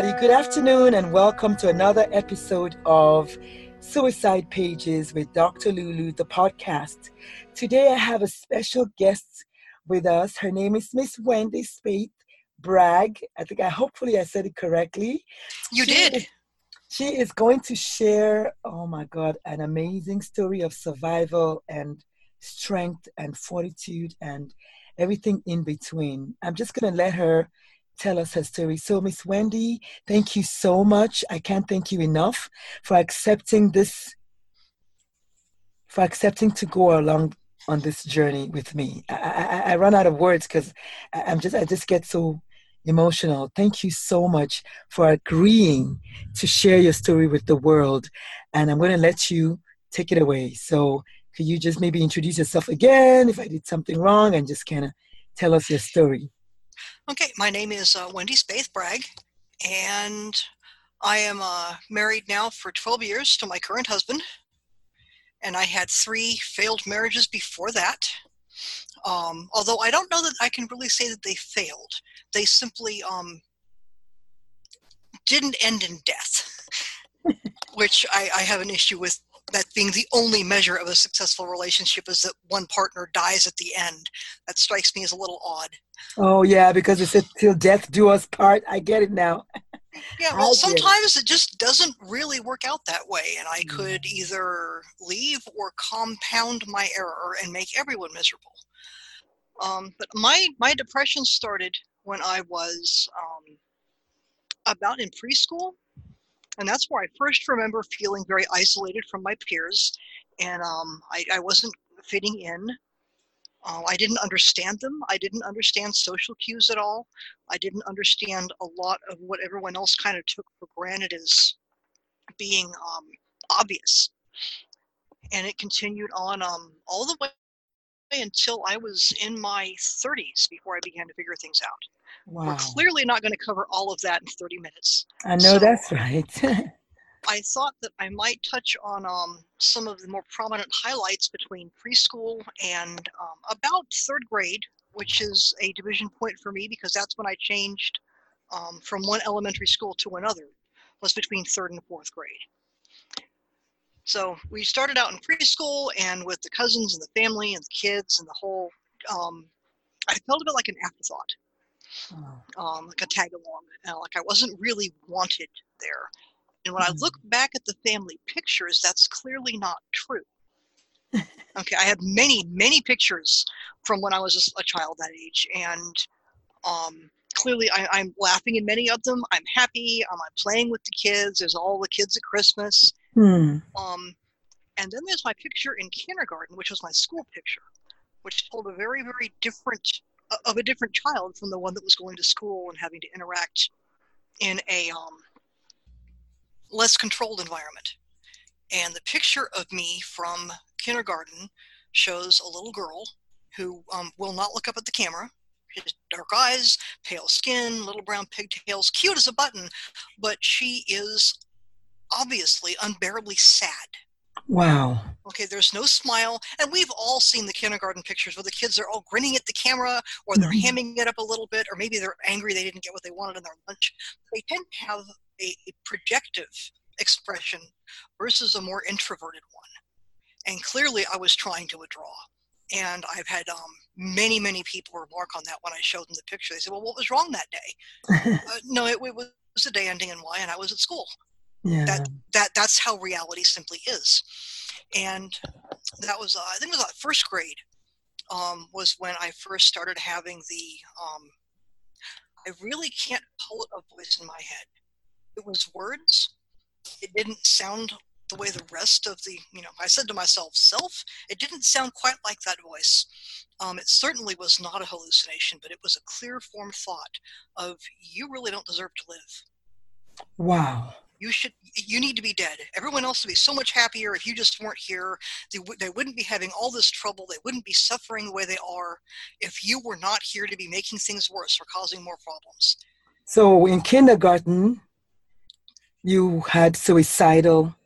Everybody. Good afternoon, and welcome to another episode of Suicide Pages with Dr. Lulu, the podcast. Today, I have a special guest with us. Her name is Miss Wendy Speight Bragg. I think I hopefully I said it correctly. You She did. is- she is going to share, oh my God, an amazing story of survival and strength and fortitude and everything in between. I'm just going to let her tell us her story. So, Miss Wendy, thank you so much. I can't thank you enough for accepting this, for accepting to go along on this journey with me. I, I, I run out of words because I'm just, I just get so emotional. Thank you so much for agreeing to share your story with the world. And I'm going to let you take it away. So, could you just maybe introduce yourself again if I did something wrong and just kind of tell us your story? Okay, my name is uh, Wendy Spaith Bragg, and I am uh, married now for 12 years to my current husband. And I had three failed marriages before that. Um, although I don't know that I can really say that they failed. They simply um, didn't end in death, which I, I have an issue with that being the only measure of a successful relationship is that one partner dies at the end. That strikes me as a little odd. Oh, yeah, because it said till death do us part. I get it now. Yeah, well, sometimes it just doesn't really work out that way, and I could Mm. either leave or compound my error and make everyone miserable. Um, but my my depression started when I was um, about in preschool, and that's where I first remember feeling very isolated from my peers, and um, I, I wasn't fitting in. Uh, I didn't understand them. I didn't understand social cues at all. I didn't understand a lot of what everyone else kind of took for granted as being um, obvious. And it continued on um, all the way until I was in my 30s before I began to figure things out. We're Wow. clearly not going to cover all of that in 30 minutes. I know So- that's right. I thought that I might touch on um, some of the more prominent highlights between preschool and um, about third grade, which is a division point for me because that's when I changed um, from one elementary school to another, was between third and fourth grade. So we started out in preschool and with the cousins and the family and the kids and the whole, um, I felt a bit like an afterthought Oh, um, like a tag along. Uh, like I wasn't really wanted there. And when I Mhm. look back at the family pictures, that's clearly not true. okay, I have many, many pictures from when I was a, child that age, and um, clearly I, I'm laughing in many of them. I'm happy. Um, I'm playing with the kids. There's all the kids at Christmas. Hmm. Um, and then there's my picture in kindergarten, which was my school picture, which told a very, very different uh, of a different child from the one that was going to school and having to interact in a um, less controlled environment. And the picture of me from kindergarten shows a little girl who um, will not look up at the camera. Has dark eyes, pale skin, little brown pigtails, cute as a button, but she is obviously unbearably sad Wow. Okay, there's no smile. And we've all seen the kindergarten pictures where the kids are all grinning at the camera or they're Mhm. hamming it up a little bit, or maybe they're angry they didn't get what they wanted in their lunch. They tend to have a, a projective expression versus a more introverted one. And clearly, I was trying to withdraw. And I've had um, many, many people remark on that when I showed them the picture. They said, Well, what was wrong that day? Uh, no, it, it was a day ending in Y, and I was at school yeah. that that's how reality simply is. And that was uh, i think it was uh, first grade um, was when i first started having the um, i really can't pull a voice in my head. It was words. It didn't sound the way the rest of the you know i said to myself self? It didn't sound quite like that voice. Um, it certainly was not a hallucination but it was a clear formed thought of you really don't deserve to live. Wow. You should you need to be dead. Everyone else would be so much happier if you just weren't here. They, w- they wouldn't be having all this trouble. They wouldn't be suffering the way they are if you were not here to be making things worse or causing more problems. So in kindergarten, you had suicidal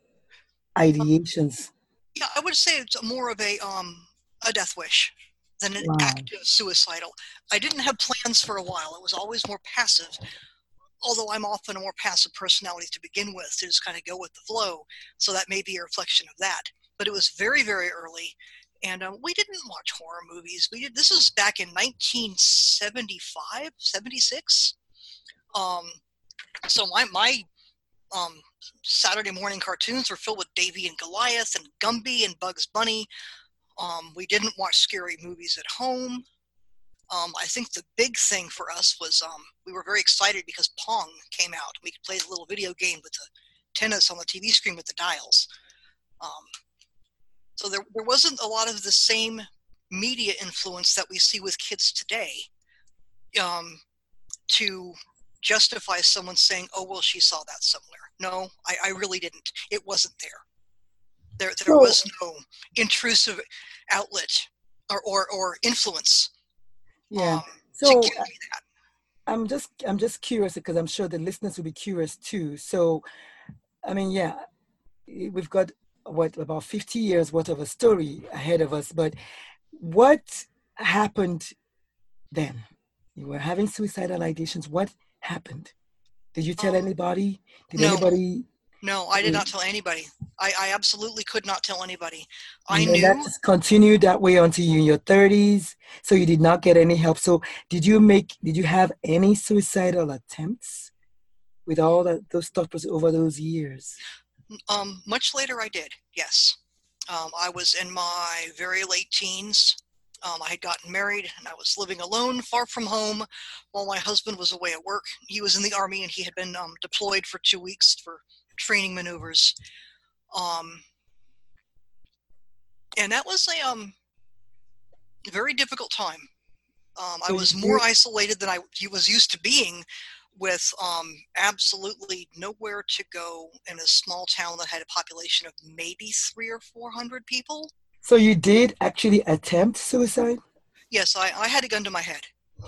ideations. yeah i would say it's more of a um a death wish than an Wow. active suicidal. I didn't have plans for a while. It was always more passive although i'm often a more passive personality to begin with to just kind of go with the flow so that may be a reflection of that. But it was very very early and um, we didn't watch horror movies. We did this was back in 1975 76 um, so my my um, saturday morning cartoons were filled with davey and goliath and gumby and bugs bunny. Um, we didn't watch scary movies at home um, I think the big thing for us was um, we were very excited because Pong came out. We could play the little video game with the tennis on the TV screen with the dials. Um, so there, there wasn't a lot of the same media influence that we see with kids today um, to justify someone saying, oh, well, she saw that somewhere. No, I, I really didn't. It wasn't there. There, there was no intrusive outlet or, or, or influence Yeah. um, So to give me that. I'm just I'm just curious because I'm sure the listeners will be curious too. So, I mean, yeah, we've got what about 50 years worth of a story ahead of us. But what happened then? You were having suicidal ideations. What happened? Did you tell Um, anybody? Did no. anybody? No, I did Mm. not tell anybody. I, I absolutely could not tell anybody. I and knew. that just continued that way until you in your 30s. So you did not get any help. So did you make? Did you have any suicidal attempts with all that those thoughts over those years? Um, much later, I did. Yes, um, I was in my very late teens. Um, I had gotten married and I was living alone, far from home, while my husband was away at work. He was in the army and he had been um, deployed for two weeks for training maneuvers. Um, and that was a um, very difficult time. Um, I was more isolated than I was used to being, with um, absolutely nowhere to go in a small town that had a population of maybe three or four hundred people. So you did actually attempt suicide? Yes, I, I had a gun to my head.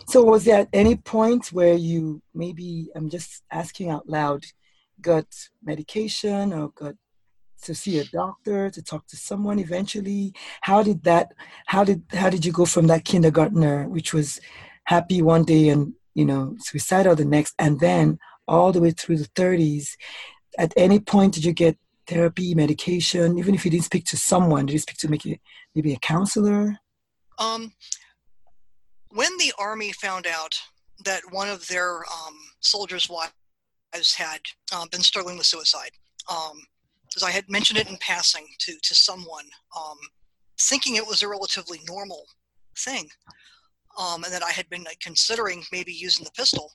So was there at any point where you maybe I'm just asking out loud, got medication or got to see a doctor to talk to someone eventually? How did that how did how did you go from that kindergartner which was happy one day and you know suicidal the next and then all the way through the 30s? At any point did you get therapy, medication, even if you didn't speak to someone, did you speak to maybe a counselor? Um, when the army found out that one of their um, soldiers' wives had um, been struggling with suicide, because I had mentioned it in passing to to someone, um, thinking it was a relatively normal thing, um, and that I had been like, considering maybe using the pistol.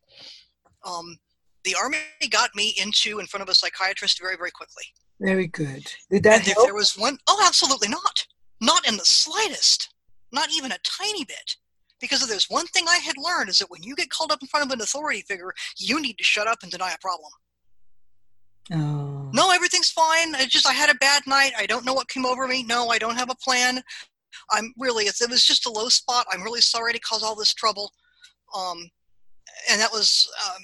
Um, the army got me into in front of a psychiatrist very very quickly. Very good. Did that and if there was one, oh, absolutely not. Not in the slightest. Not even a tiny bit. Because if there's one thing I had learned is that when you get called up in front of an authority figure, you need to shut up and deny a problem. Oh. No, everything's fine. It's just I had a bad night. I don't know what came over me. No, I don't have a plan. I'm really, it was just a low spot. I'm really sorry to cause all this trouble. Um, and that was um,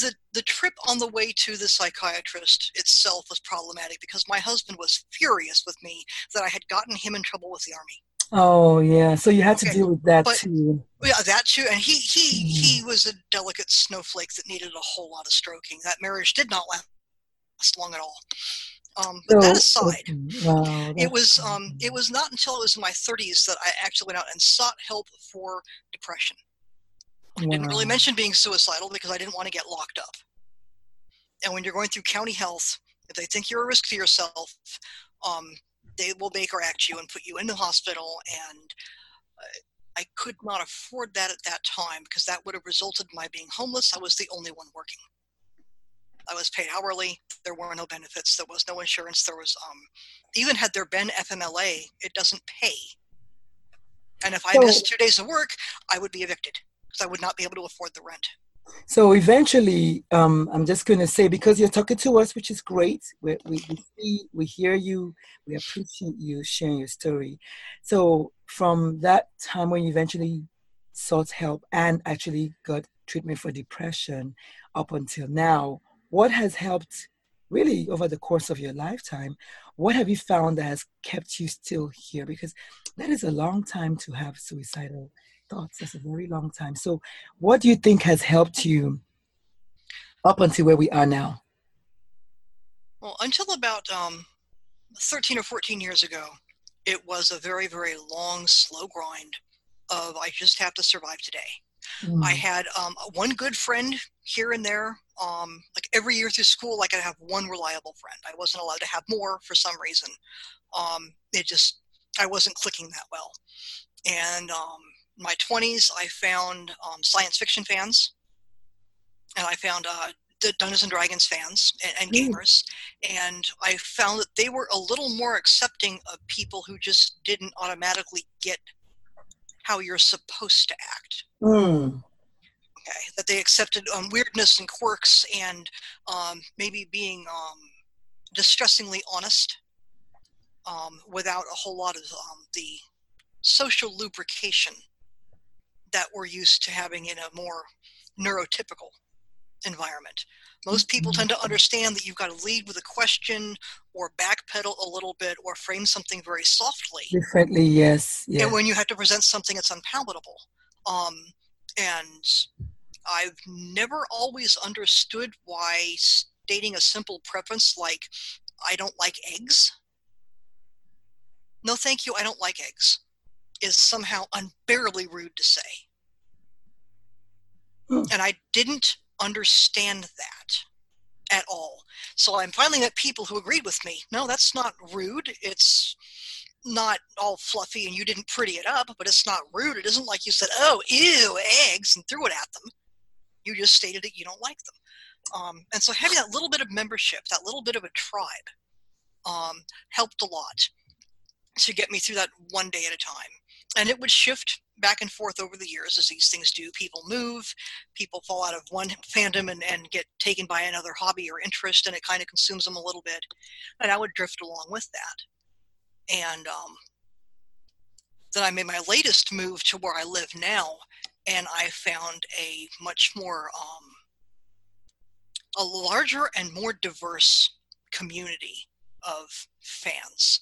the the trip on the way to the psychiatrist itself was problematic because my husband was furious with me that I had gotten him in trouble with the army. Oh yeah, so you had okay. to deal with that but, too. Yeah, that too, and he he mm. he was a delicate snowflake that needed a whole lot of stroking. That marriage did not last long at all. Um, but that aside, wow, it was um, it was not until it was in my 30s that I actually went out and sought help for depression. I wow. didn't really mention being suicidal because I didn't want to get locked up. And when you're going through county health, if they think you're a risk to yourself, um, they will make Baker Act you and put you in the hospital. And uh, I could not afford that at that time because that would have resulted in my being homeless. I was the only one working. I was paid hourly. There were no benefits. There was no insurance. There was, um, even had there been FMLA, it doesn't pay. And if I so, missed two days of work, I would be evicted because I would not be able to afford the rent. So eventually, um, I'm just going to say because you're talking to us, which is great. We, we, we see, we hear you, we appreciate you sharing your story. So from that time when you eventually sought help and actually got treatment for depression up until now, what has helped really over the course of your lifetime? What have you found that has kept you still here? Because that is a long time to have suicidal thoughts. That's a very long time. So, what do you think has helped you up until where we are now? Well, until about um, 13 or 14 years ago, it was a very, very long, slow grind of I just have to survive today. Mm. I had um, one good friend here and there. Um, like every year through school, I could have one reliable friend. I wasn't allowed to have more for some reason. Um, it just, I wasn't clicking that well. And um, my 20s, I found um, science fiction fans, and I found uh, the Dungeons and Dragons fans and, and mm. gamers, and I found that they were a little more accepting of people who just didn't automatically get how you're supposed to act. Mm. Okay, that they accepted um, weirdness and quirks and um, maybe being um, distressingly honest um, without a whole lot of um, the social lubrication that we're used to having in a more neurotypical environment. Most people tend to understand that you've got to lead with a question or backpedal a little bit or frame something very softly. Differently, yes. yes. And when you have to present something that's unpalatable. Um, and I've never always understood why stating a simple preference like, I don't like eggs. No, thank you, I don't like eggs is somehow unbearably rude to say. Hmm. And I didn't understand that at all. So I'm finally met people who agreed with me. No, that's not rude. It's not all fluffy and you didn't pretty it up, but it's not rude. It isn't like you said, oh, ew, eggs, and threw it at them. You just stated that you don't like them. Um, and so having that little bit of membership, that little bit of a tribe, um, helped a lot to get me through that one day at a time and it would shift back and forth over the years as these things do. People move, people fall out of one fandom and, and get taken by another hobby or interest, and it kind of consumes them a little bit. And I would drift along with that. And um, then I made my latest move to where I live now, and I found a much more, um, a larger and more diverse community of fans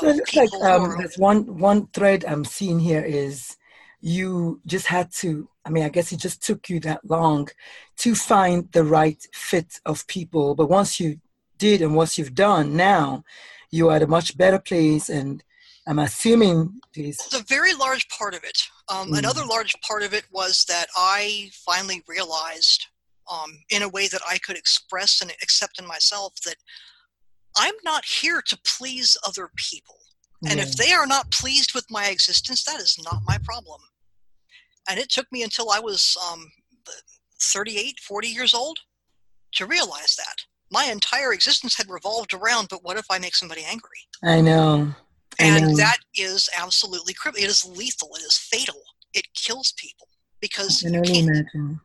so it looks like um, there's one one thread I'm seeing here is you just had to. I mean, I guess it just took you that long to find the right fit of people. But once you did, and once you've done, now you are at a much better place. And I'm assuming this. It's a very large part of it. Um, mm. Another large part of it was that I finally realized, um, in a way that I could express and accept in myself, that I'm not here to please other people. And if they are not pleased with my existence, that is not my problem. And it took me until I was um, 38, 40 years old to realize that. My entire existence had revolved around, but what if I make somebody angry? I know. I and know. that is absolutely criminal. It is lethal. It is fatal. It kills people because I can only imagine.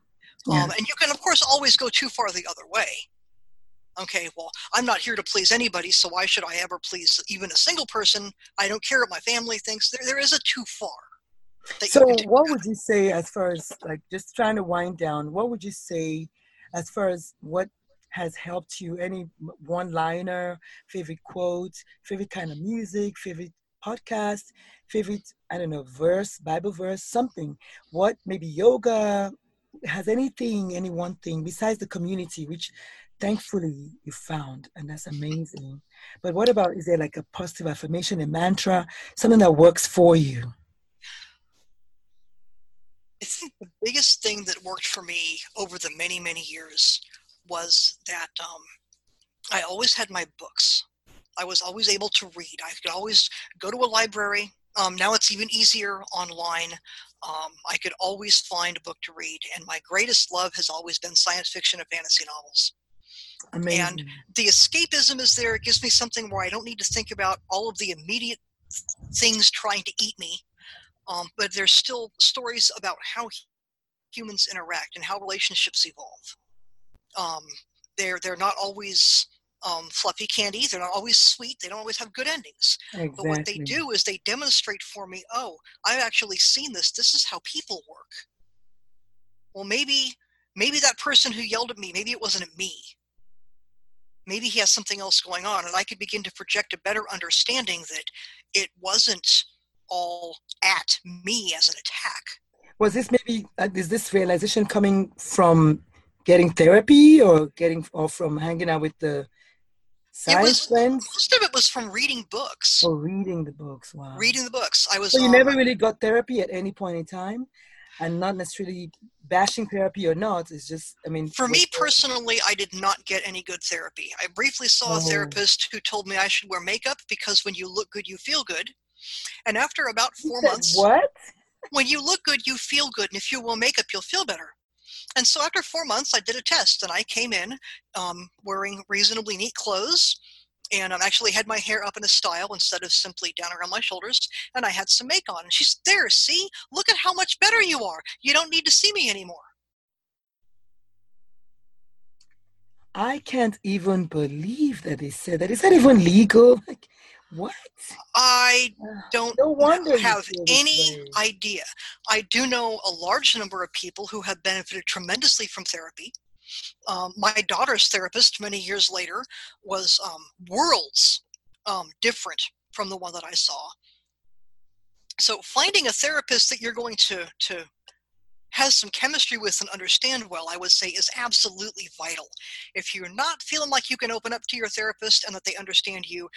Yeah. Um, and you can, of course, always go too far the other way okay, well, I'm not here to please anybody, so why should I ever please even a single person? I don't care what my family thinks. There, there is a too far. So, what would you say as far as like just trying to wind down? What would you say as far as what has helped you? Any one liner, favorite quote, favorite kind of music, favorite podcast, favorite, I don't know, verse, Bible verse, something. What, maybe yoga, has anything, any one thing besides the community, which thankfully you found, and that's amazing. But what about, is there like a positive affirmation, a mantra, something that works for you? I think the biggest thing that worked for me over the many, many years was that um, I always had my books. I was always able to read. I could always go to a library. Um, now it's even easier online. Um, I could always find a book to read, and my greatest love has always been science fiction and fantasy novels. Amazing. And the escapism is there. It gives me something where I don't need to think about all of the immediate things trying to eat me. Um, but there's still stories about how humans interact and how relationships evolve. Um, they're they're not always um, fluffy candy. They're not always sweet. They don't always have good endings. Exactly. But what they do is they demonstrate for me, oh, I've actually seen this. This is how people work. Well, maybe maybe that person who yelled at me, maybe it wasn't at me. Maybe he has something else going on, and I could begin to project a better understanding that it wasn't all at me as an attack. Was this maybe uh, is this realization coming from getting therapy or getting or from hanging out with the science was, friends? Most of it was from reading books. Oh, reading the books! Wow. Reading the books. I was. So you um, never really got therapy at any point in time, and not necessarily bashing therapy or not. It's just, I mean. For me personally, I did not get any good therapy. I briefly saw oh. a therapist who told me I should wear makeup because when you look good, you feel good. And after about four months, what? When you look good, you feel good, and if you wear makeup, you'll feel better. And so after four months, I did a test and I came in um, wearing reasonably neat clothes. And I actually had my hair up in a style instead of simply down around my shoulders. And I had some make on. And she's there, see? Look at how much better you are. You don't need to see me anymore. I can't even believe that they said that. Is that even legal? Like, what? I don't no wonder have any idea. I do know a large number of people who have benefited tremendously from therapy. Um, my daughter's therapist, many years later, was um, worlds um, different from the one that I saw. So, finding a therapist that you're going to to has some chemistry with and understand well, I would say is absolutely vital. If you're not feeling like you can open up to your therapist and that they understand you,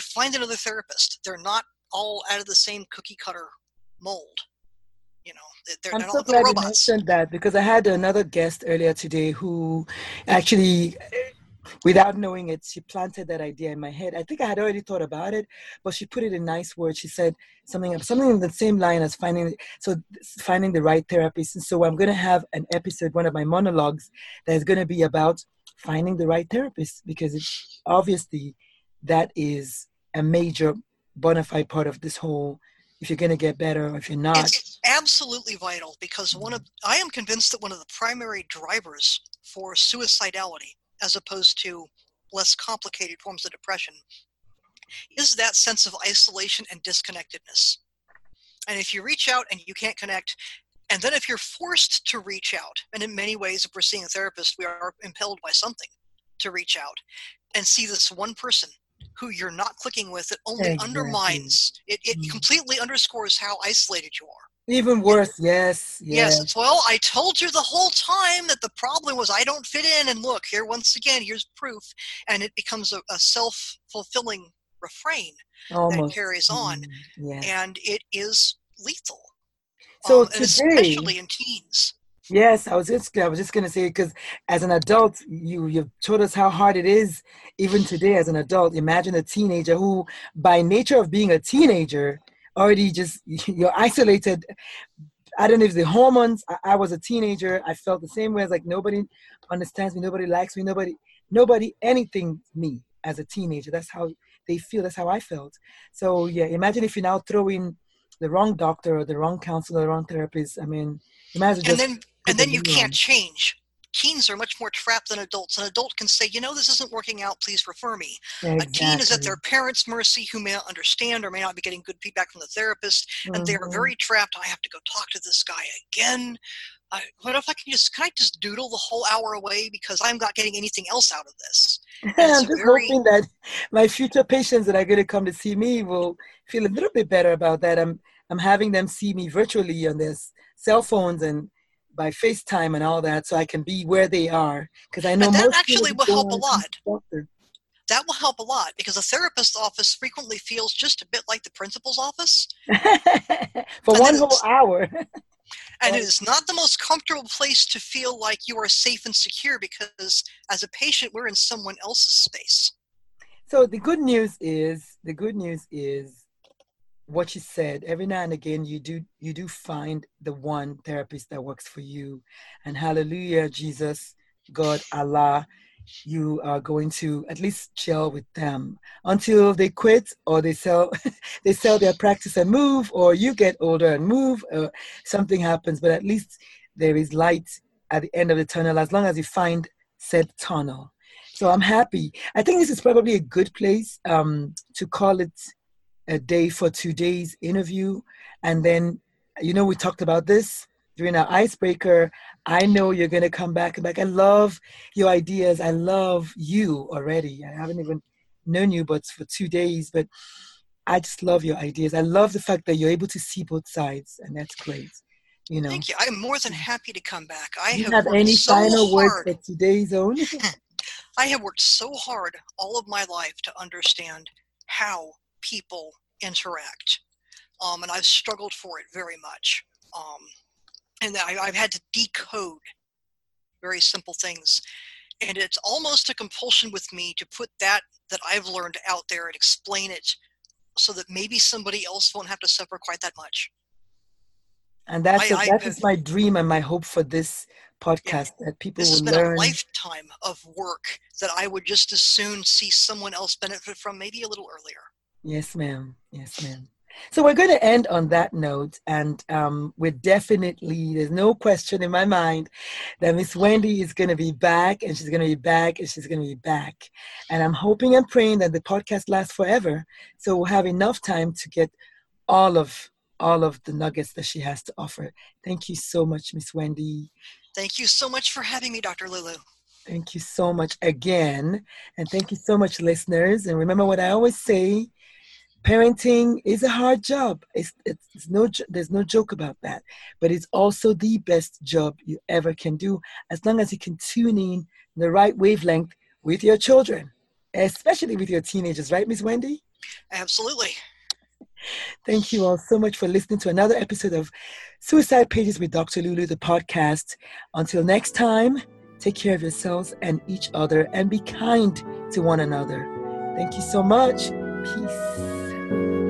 find another therapist. They're not all out of the same cookie cutter mold. You know, they're, I'm they're so glad you mentioned that because I had another guest earlier today who actually, without knowing it, she planted that idea in my head. I think I had already thought about it, but she put it in nice words. She said something something in the same line as finding so finding the right therapist. And so I'm going to have an episode, one of my monologues, that is going to be about finding the right therapist because it's obviously that is a major bona fide part of this whole if you're going to get better or if you're not absolutely vital because one of mm-hmm. i am convinced that one of the primary drivers for suicidality as opposed to less complicated forms of depression is that sense of isolation and disconnectedness and if you reach out and you can't connect and then if you're forced to reach out and in many ways if we're seeing a therapist we are impelled by something to reach out and see this one person who you're not clicking with, it only exactly. undermines, it, it mm. completely underscores how isolated you are. Even worse, yes, yes. Yes, well, I told you the whole time that the problem was I don't fit in, and look, here once again, here's proof. And it becomes a, a self fulfilling refrain Almost. that carries on. Mm, yes. And it is lethal. So um, today, especially in teens. Yes, I was just I was just gonna say because as an adult, you you've told us how hard it is even today as an adult. Imagine a teenager who, by nature of being a teenager, already just you're isolated. I don't know if the hormones. I, I was a teenager. I felt the same way as like nobody understands me, nobody likes me, nobody nobody anything me as a teenager. That's how they feel. That's how I felt. So yeah, imagine if you now throw in the wrong doctor or the wrong counselor, the wrong therapist. I mean, imagine and then and then you can't change. Teens are much more trapped than adults. An adult can say, you know, this isn't working out, please refer me. Exactly. A teen is at their parents' mercy who may not understand or may not be getting good feedback from the therapist, mm-hmm. and they're very trapped. I have to go talk to this guy again. I, what if I can just can I just doodle the whole hour away because I'm not getting anything else out of this? I'm just very... hoping that my future patients that are going to come to see me will feel a little bit better about that. I'm I'm having them see me virtually on their cell phones and by FaceTime and all that, so I can be where they are. Because I know and that actually will help a lot. That will help a lot because a therapist's office frequently feels just a bit like the principal's office. For one whole hour. and it is not the most comfortable place to feel like you are safe and secure because as a patient we're in someone else's space so the good news is the good news is what you said every now and again you do you do find the one therapist that works for you. And hallelujah jesus god allah you are going to at least chill with them until they quit or they sell they sell their practice and move or you get older and move or something happens. But at least there is light at the end of the tunnel as long as you find said tunnel. So i'm happy. I think this is probably a good place um, to call it a day for today's interview. And then, you know, we talked about this during our icebreaker. I know you're going to come back and back. I love your ideas. I love you already. I haven't even known you but for two days, but I just love your ideas. I love the fact that you're able to see both sides, and that's great. You know. Thank you. I'm more than happy to come back. I you have, have any so final hard. words for today's own? I have worked so hard all of my life to understand how people interact. Um, and I've struggled for it very much. Um, and I, I've had to decode very simple things. And it's almost a compulsion with me to put that that I've learned out there and explain it so that maybe somebody else won't have to suffer quite that much. And that's I, a, that I, is my dream and my hope for this podcast yeah, that people will learn. a lifetime of work that I would just as soon see someone else benefit from maybe a little earlier. Yes, ma'am. Yes, ma'am. So we're going to end on that note, and um, we're definitely there's no question in my mind that Miss Wendy is going to be back, and she's going to be back, and she's going to be back. And I'm hoping and praying that the podcast lasts forever, so we'll have enough time to get all of all of the nuggets that she has to offer. Thank you so much, Miss Wendy. Thank you so much for having me, Dr. Lulu. Thank you so much again, and thank you so much, listeners. And remember what I always say parenting is a hard job. It's, it's, it's, no there's no joke about that. But it's also the best job you ever can do as long as you can tune in the right wavelength with your children, especially with your teenagers, right, Miss Wendy? Absolutely. Thank you all so much for listening to another episode of Suicide Pages with Dr. Lulu, the podcast. Until next time, take care of yourselves and each other and be kind to one another. Thank you so much. Peace thank you